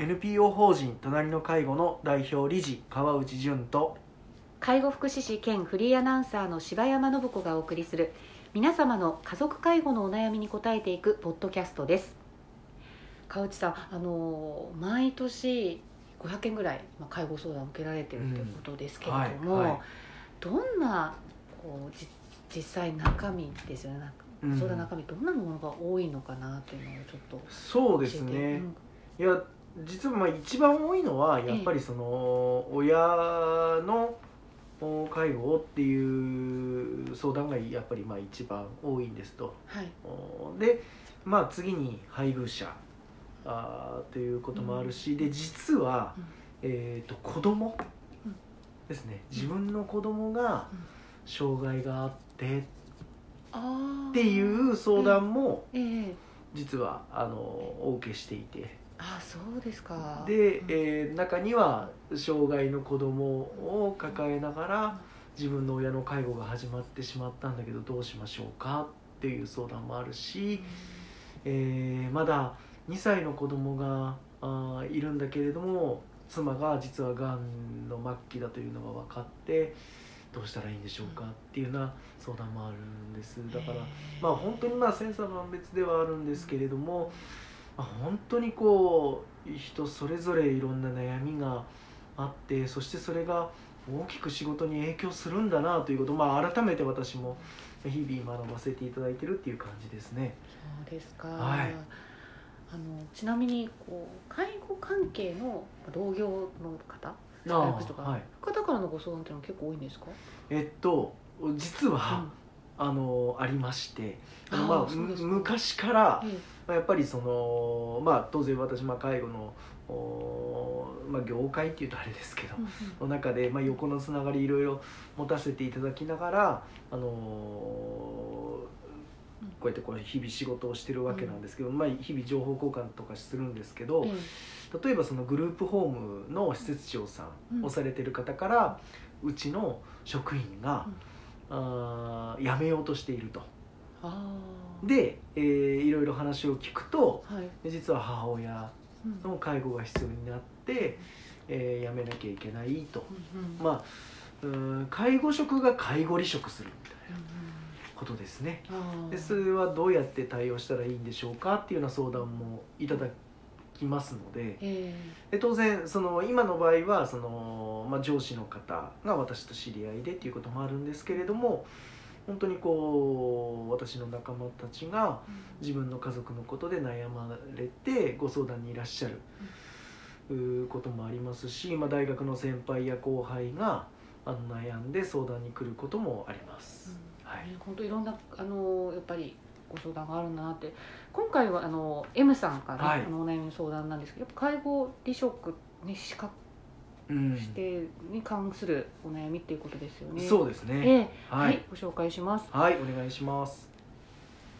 NPO 法人隣の介護の代表理事川内淳と介護福祉士兼フリーアナウンサーの柴山信子がお送りする皆様の家族介護のお悩みに答えていくポッドキャストです。川内さんあの毎年500件ぐらい、まあ、介護相談を受けられてるということですけれども、うんはいはい。どんなこうじ実際中身ですよね。なんかうん。相談の中身どんなものが多いのかなっていうのをちょっとそうですね。うん。いや実はまあ一番多いのはやっぱりその親のお介護っていう相談がやっぱりまあ一番多いんですと。はい。おでまあ次に配偶者あーということもあるし、で実は、うん。えー、と子供うん。ですね。自分の子供がうん。障害があってっていう相談もええ。実はあのお受けしていてあそうですか。で、うん。えー中には障害の子供を抱えながら自分の親の介護が始まってしまったんだけどどうしましょうかっていう相談もあるし、えーまだ2歳の子供があーいるんだけれども妻が実はがんの末期だというのが分かってどうしたらいいんでしょうかっていうような相談もあるんです。だからまあ本当にまあ千差万別ではあるんですけれども、まあ、本当にこう人それぞれいろんな悩みがあってそしてそれが大きく仕事に影響するんだなということを、まあ、改めて私も日々学ばせていただいてるっていう感じですね。そうですか、はい。あのちなみにこう介護関係の同業の方あ大学とか、はい、方からのご相談っていうのは結構多いんですか、えっと実は、あのありましてあまあ昔からええまあやっぱりそのまあ当然私まあ介護のおまあ業界っていうとあれですけどの中でまあ横のつながりいろいろ持たせていただきながらあのこうやってこう日々仕事をしてるわけなんですけど、まあ日々情報交換とかするんですけど、え例えばそのグループホームの施設長さんをされてる方から、うちの職員が、あー辞めようとしていると。あで、えーいろいろ話を聞くとあはい、で実は母親うん。の介護が必要になって、えー辞めなきゃいけないと。うんうん。まあうーん介護職が介護離職するみたいなうんことですね。うんあー。でそれはどうやって対応したらいいんでしょうかっていうような相談もいただきますので。え。で当然その今の場合はその、まあ、上司の方が私と知り合いでっていうこともあるんですけれども本当にこう私の仲間たちがえ自分の家族のことで悩まれてご相談にいらっしゃることもありますし、まあ、大学の先輩や後輩があの悩んで相談に来ることもあります。はい。ね本当いろんなあのやっぱりご相談があるなって。今回はあの M さんから、はい。あのお悩みの相談なんですけどやっぱ介護離職、ね、資格うん指定に関するお悩みっていうことですよね。そうですえね。えははいい、ご紹介します。はい、お願いします。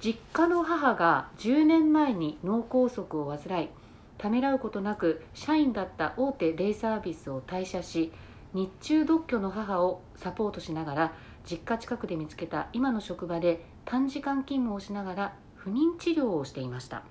実家の母が10年前に脳梗塞を患いためらうことなく社員だった大手デイサービスを退社し日中独居の母をサポートしながら実家近くで見つけた今の職場で短時間勤務をしながら不妊治療をしていました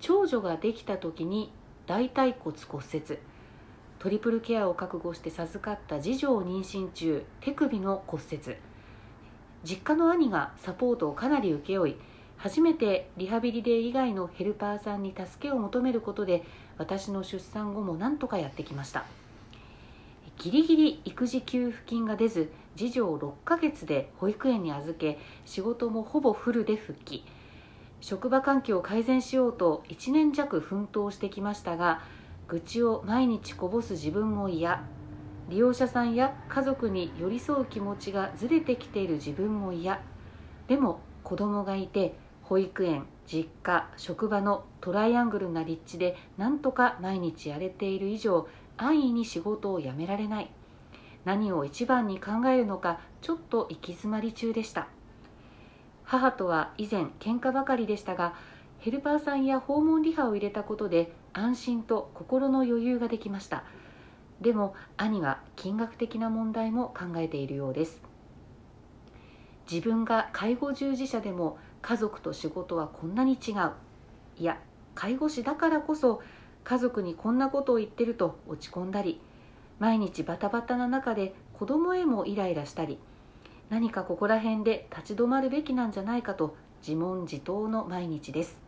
長女ができた時に大腿骨骨折トリプルケアを覚悟して授かった次女を妊娠中手首の骨折。実家の兄がサポートをかなり請け負い初めてリハビリデー以外のヘルパーさんに助けを求めることで私の出産後も何とかやってきました。ギリギリ育児給付金が出ず次女を6ヶ月で保育園に預け仕事もほぼフルで復帰。職場環境を改善しようと1年弱奮闘してきましたが愚痴を毎日こぼす自分も嫌。利用者さんや家族に寄り添う気持ちがずれてきている自分も嫌。でも子供がいて保育園実家職場のトライアングルな立地でなんとか毎日やれている以上安易に仕事を辞められない。何を一番に考えるのかちょっと行き詰まり中でした。母とは以前喧嘩ばかりでしたがヘルパーさんや訪問リハを入れたことで安心と心の余裕ができました。でも兄は金額的な問題も考えているようです。自分が介護従事者でも家族と仕事はこんなに違う。いや介護士だからこそ家族にこんなことを言ってると落ち込んだり毎日バタバタな中で子供へもイライラしたり何かここら辺で立ち止まるべきなんじゃないかと自問自答の毎日です。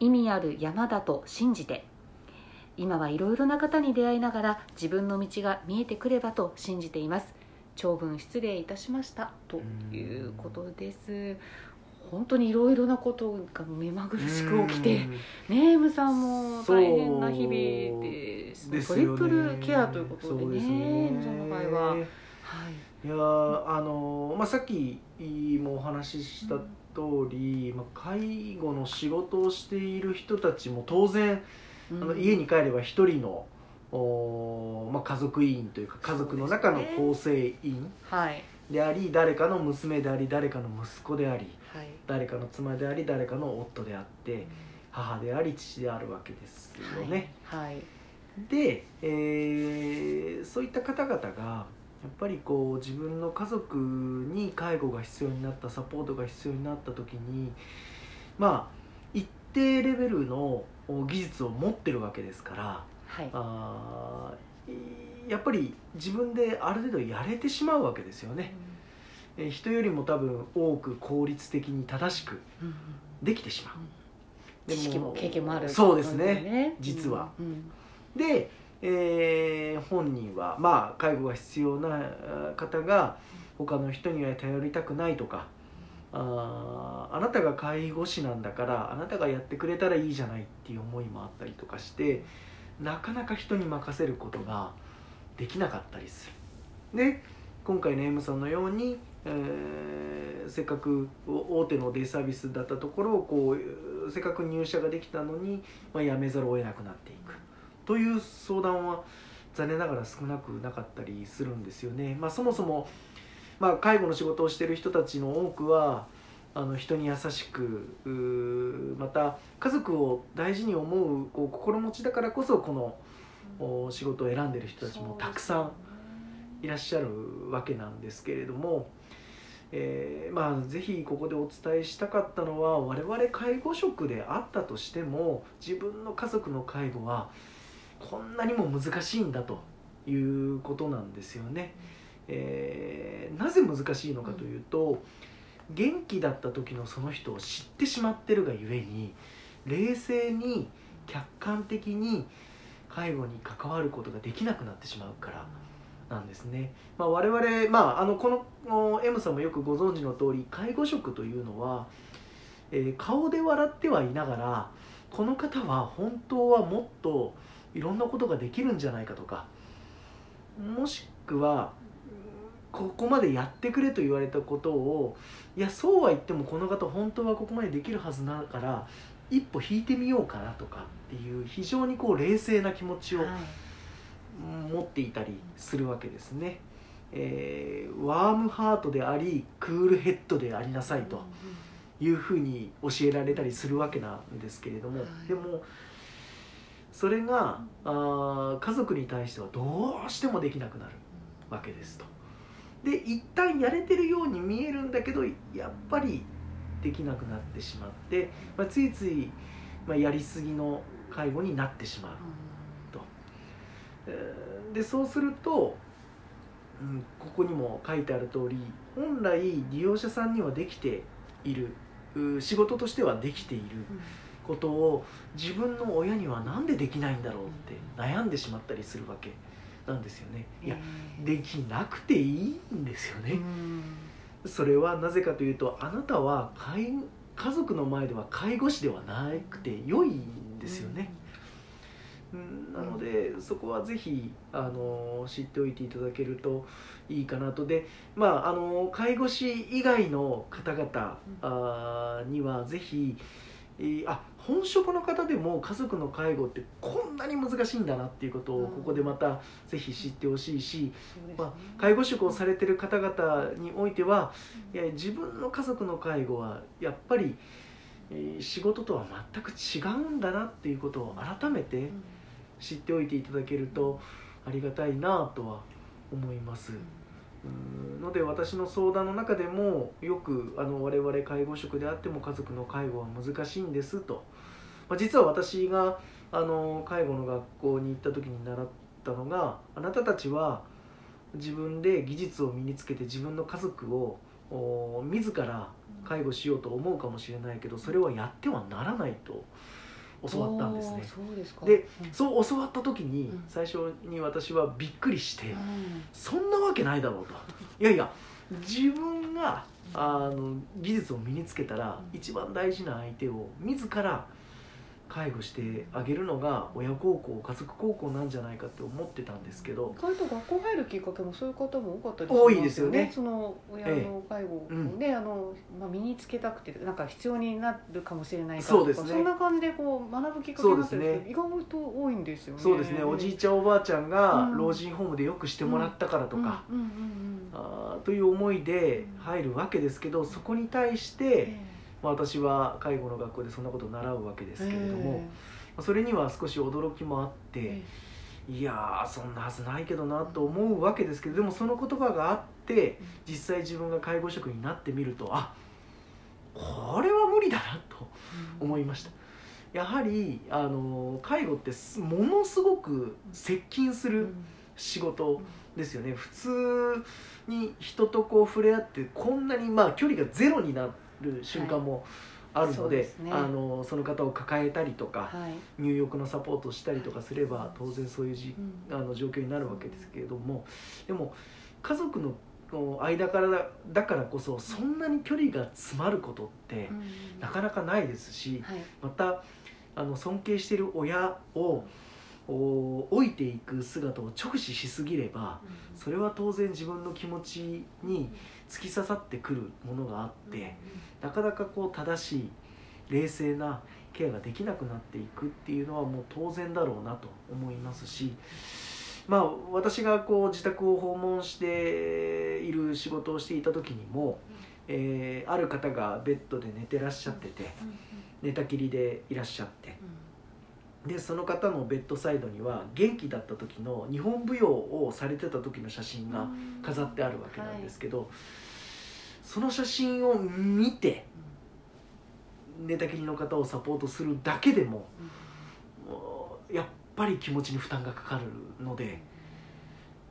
意味ある山だと信じて。今はいろいろな方に出会いながら自分の道が見えてくればと信じています。長文失礼いたしました。ということです。本当にいろいろなことが目まぐるしく起きてネームさんも大変な日々でトリプルケアということでねですね。ネームさんの場合は。はい。いやーあのまあ、さっきもお話しした通り、まあ、介護の仕事をしている人たちも当然、あの家に帰れば一人のお、まあ、家族委員というか家族の中の構成員はい。であり誰かの娘であり誰かの息子でありはい。誰かの妻であり誰かの夫であって母であり父であるわけですよね。はい。はい。で、えーそういった方々がやっぱりこう自分の家族に介護が必要になったサポートが必要になった時にまあ一定レベルの技術を持ってるわけですからはい。あーやっぱり自分である程度やれてしまうわけですよね。えー人よりも多分多く効率的に正しくうんうん。できてしまう。で知識も経験もあるそうですねね。実は。うん。で、えー本人はまあ介護が必要な方が他の人には頼りたくないとかああなたが介護士なんだからあなたがやってくれたらいいじゃないっていう思いもあったりとかしてなかなか人に任せることができなかったりする。で今回の M さんのように、えーせっかく大手のデイサービスだったところをこうせっかく入社ができたのに、まあ、辞めざるを得なくなっていくという相談は残念ながら少なくなかったりするんですよね。まあ、そもそも、まあ、介護の仕事をしている人たちの多くはあの人に優しくまた家族を大事に思うこう心持ちだからこそこのお仕事を選んでいる人たちもたくさんいらっしゃるわけなんですけれども、えーまあぜひここでお伝えしたかったのは我々介護職であったとしても自分の家族の介護はこんなにも難しいんだということなんですよね。えーなぜ難しいのかというと元気だった時のその人を知ってしまってるがゆえに冷静に客観的に介護に関わることができなくなってしまうからなんですね、まあ、我々、まあ、あのこのお M さんもよくご存知の通り介護職というのは、えー顔で笑ってはいながらこの方は本当はもっといろんなことができるんじゃないかとかもしくはここまでやってくれと言われたことをいやそうは言ってもこの方本当はここまでできるはずだから一歩引いてみようかなとかっていう非常にこう冷静な気持ちをはい。持っていたりするわけですね、えーワームハートでありクールヘッドでありなさいというふうに教えられたりするわけなんですけれども、はい。でもそれがあー家族に対してはどうしてもできなくなるわけですと。で一旦やれてるように見えるんだけどやっぱりできなくなってしまって、まあ、ついつい、まあ、やりすぎの介護になってしまう。えーでそうすると、うん、ここにも書いてある通り本来利用者さんにはできているう仕事としてはできていることを自分の親には何でできないんだろうって悩んでしまったりするわけなんですよね。いやできなくていいんですよね。それはなぜかというとあなたは介家族の前では介護士ではなくて良いんですよね。うんなのでそこはぜひあの知っておいていただけるといいかなとでまああの介護士以外の方々にはぜひ、えーあ本職の方でも家族の介護ってこんなに難しいんだなっていうことをここでまたぜひ知ってほしいし、まあ、介護職をされてる方々においてはいや自分の家族の介護はやっぱり、えー仕事とは全く違うんだなっていうことを改めて知っておいていただけるとありがたいなとは思います。うんので私の相談の中でもよくあの我々介護職であっても家族の介護は難しいんですと、まあ、実は私があの介護の学校に行った時に習ったのがあなたたちは自分で技術を身につけて自分の家族を自ら介護しようと思うかもしれないけどそれはやってはならないと。教わったんですね。でそう教わった時にうん。最初に私はびっくりしてうん。そんなわけないだろうと。いやいや自分があの技術を身につけたらうん。一番大事な相手を自ら介護してあげるのが親孝行家族孝行なんじゃないかって思ってたんですけど意外と学校入るきっかけもそういう方も多かったり多いですよね。その親の介護をね、あのまあ、身につけたくてなんか必要になるかもしれないからとかそうですね。そんな感じでこう学ぶきっかけになってる人、意外と多いんですよね。そうですね。おじいちゃんおばあちゃんがうん。老人ホームでよくしてもらったからとか、という思いで入るわけですけどそこに対して、まあ、私は介護の学校でそんなことを習うわけですけれども、まあそれには少し驚きもあって。えいやーそんなはずないけどなと思うわけですけどでもその言葉があって実際自分が介護職になってみるとあこれは無理だなとえ思いました。やはりあの介護ってすものすごく接近する仕事ですよね。普通に人とこう触れ合ってこんなにまあ距離がゼロになる瞬間もあるので,、そうですね。あのその方を抱えたりとかはい。入浴のサポートをしたりとかすれば当然そういうじうん。あの状況になるわけですけれどもでも家族の間からだだからこそそんなに距離が詰まることってうん。なかなかないですしはい。またあの尊敬している親をお置いていく姿を直視しすぎればそれは当然自分の気持ちに突き刺さってくるものがあってなかなかこう正しい冷静なケアができなくなっていくっていうのはもう当然だろうなと思いますしまあ私がこう自宅を訪問している仕事をしていた時にも、えーある方がベッドで寝てらっしゃってて寝たきりでいらっしゃってでその方のベッドサイドには元気だった時の日本舞踊をされてた時の写真が飾ってあるわけなんですけど、その写真を見て寝たきりの方をサポートするだけでももうやっぱり気持ちに負担がかかるので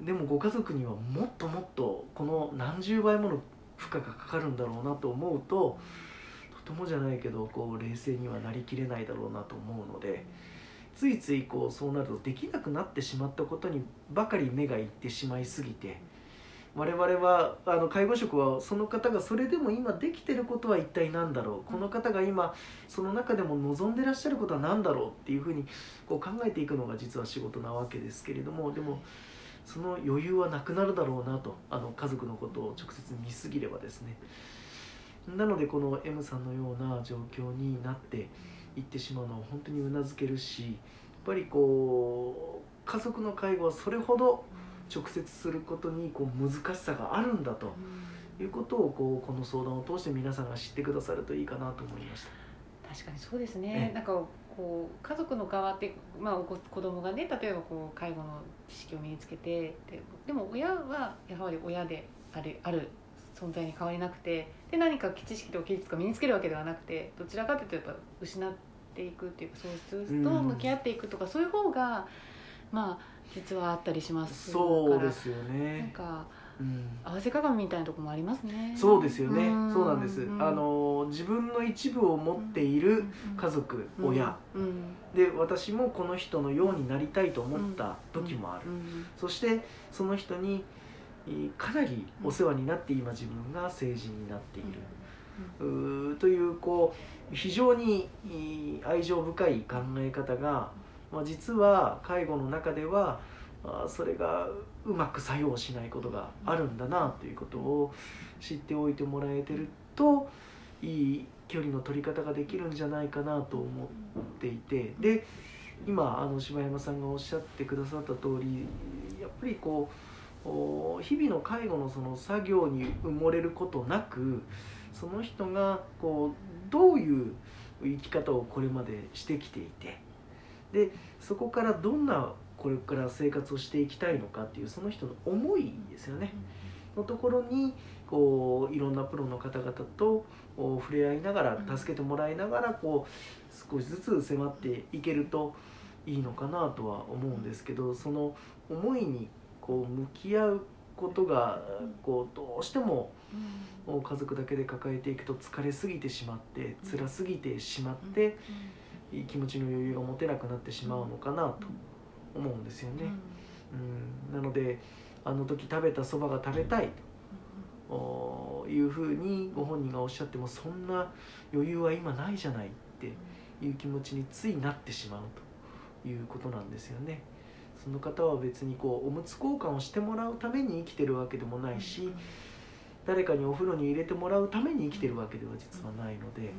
でもご家族にはもっともっとこの何十倍もの負荷がかかるんだろうなと思うととてもじゃないけどこう冷静にはなりきれないだろうなと思うのでついついこうそうなるとできなくなってしまったことにばかり目がいってしまいすぎて我々はあの介護職はその方がそれでも今できてることは一体何だろうこの方が今その中でも望んでらっしゃることは何だろうっていうふうにこう考えていくのが実は仕事なわけですけれどもでもその余裕はなくなるだろうなとあの家族のことを直接見すぎればですね。なのでこの M さんのような状況になっていってしまうのは本当にうなずけるしやっぱりこう家族の介護はそれほど直接することにこう難しさがあるんだということをこうこの相談を通して皆さんが知ってくださるといいかなと思いました。確かにそうですええ。ねなんかこう家族の側って、まあ、お子子供がね例えばこう介護の知識を身につけてででも親はやはり親であるある存在に変わりなくてで何か知識とか技術が身につけるわけではなくてどちらかというとやっぱ失っていくっていうかそうすると向き合っていくとか、そういう方がまあ実はあったりしますそうですよからなんね。かうん。合わせ鏡みたいなところもありますね。そうですよね。ん。そうなんです。うん。あの自分の一部を持っている家族、うん。親うん。で私もこの人のようになりたいと思った時もある。うん。そしてその人にえーかなりお世話になって今自分が成人になっている。というこう非常に愛情深い考え方が、まあ、実は介護の中ではそれがうまく作用しないことがあるんだなということを知っておいてもらえてるといい距離の取り方ができるんじゃないかなと思っていて。で今あの柴山さんがおっしゃってくださった通りやっぱりこう日々の介護のその作業に埋もれることなくその人がこうどういう生き方をこれまでしてきていてでそこからどんなこれから生活をしていきたいのかっていうその人の思いですよね。のところにこういろんなプロの方々とお触れ合いながら助けてもらいながらこう少しずつ迫っていけるといいのかなとは思うんですけどその思いにこう向き合うことがこうどうしても家族だけで抱えていくと疲れすぎてしまって辛すぎてしまって気持ちの余裕が持てなくなってしまうのかなと思うんですよね。うん、なのであの時食べたそばが食べたいというふうにご本人がおっしゃってもそんな余裕は今ないじゃないっていう気持ちについなってしまうということなんですよね。その方は別にこうおむつ交換をしてもらうために生きてるわけでもないし誰かにお風呂に入れてもらうために生きてるわけでは実はないので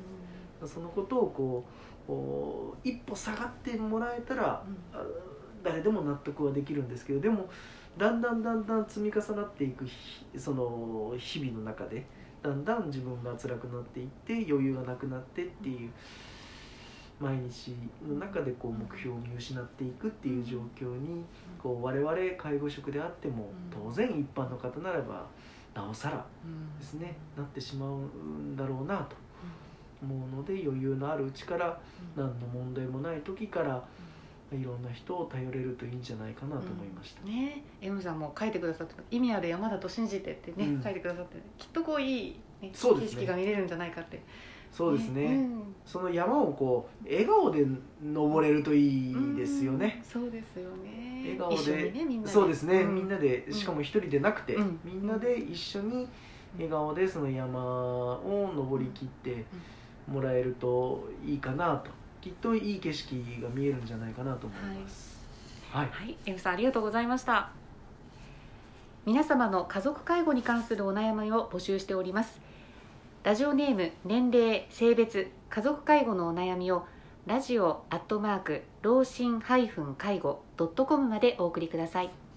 そのことをこう一歩下がってもらえたら誰でも納得はできるんですけどでもだんだんだんだん積み重なっていくその日々の中でだんだん自分が辛くなっていって余裕がなくなってっていう。毎日の中でこう目標を見失っていくっていう状況にこう我々介護職であっても当然一般の方ならばなおさらですねなってしまうんだろうなと思うので余裕のあるうちから何の問題もない時からいろんな人を頼れるといいんじゃないかなと思いました、うん、ね。M さんも書いてくださって意味ある山だと信じてってね、うん、書いてくださってきっとこういい、ね、景色が見れるんじゃないかってそうですね、うん、その山をこう笑顔で登れるといいですよね、うん、そうですよね。笑顔で、ね、そうですね、うん、みんなでしかも一人でなくて、みんなで一緒に笑顔でその山を登りきってもらえるといいかなと。きっといい景色が見えるんじゃないかなと思います。はい、はい、はい、さんありがとうございました。皆様の家族介護に関するお悩みを募集しておりますラジオネーム年齢性別家族介護のお悩みをラジオアットマーク老人介護ドットコムまでお送りください。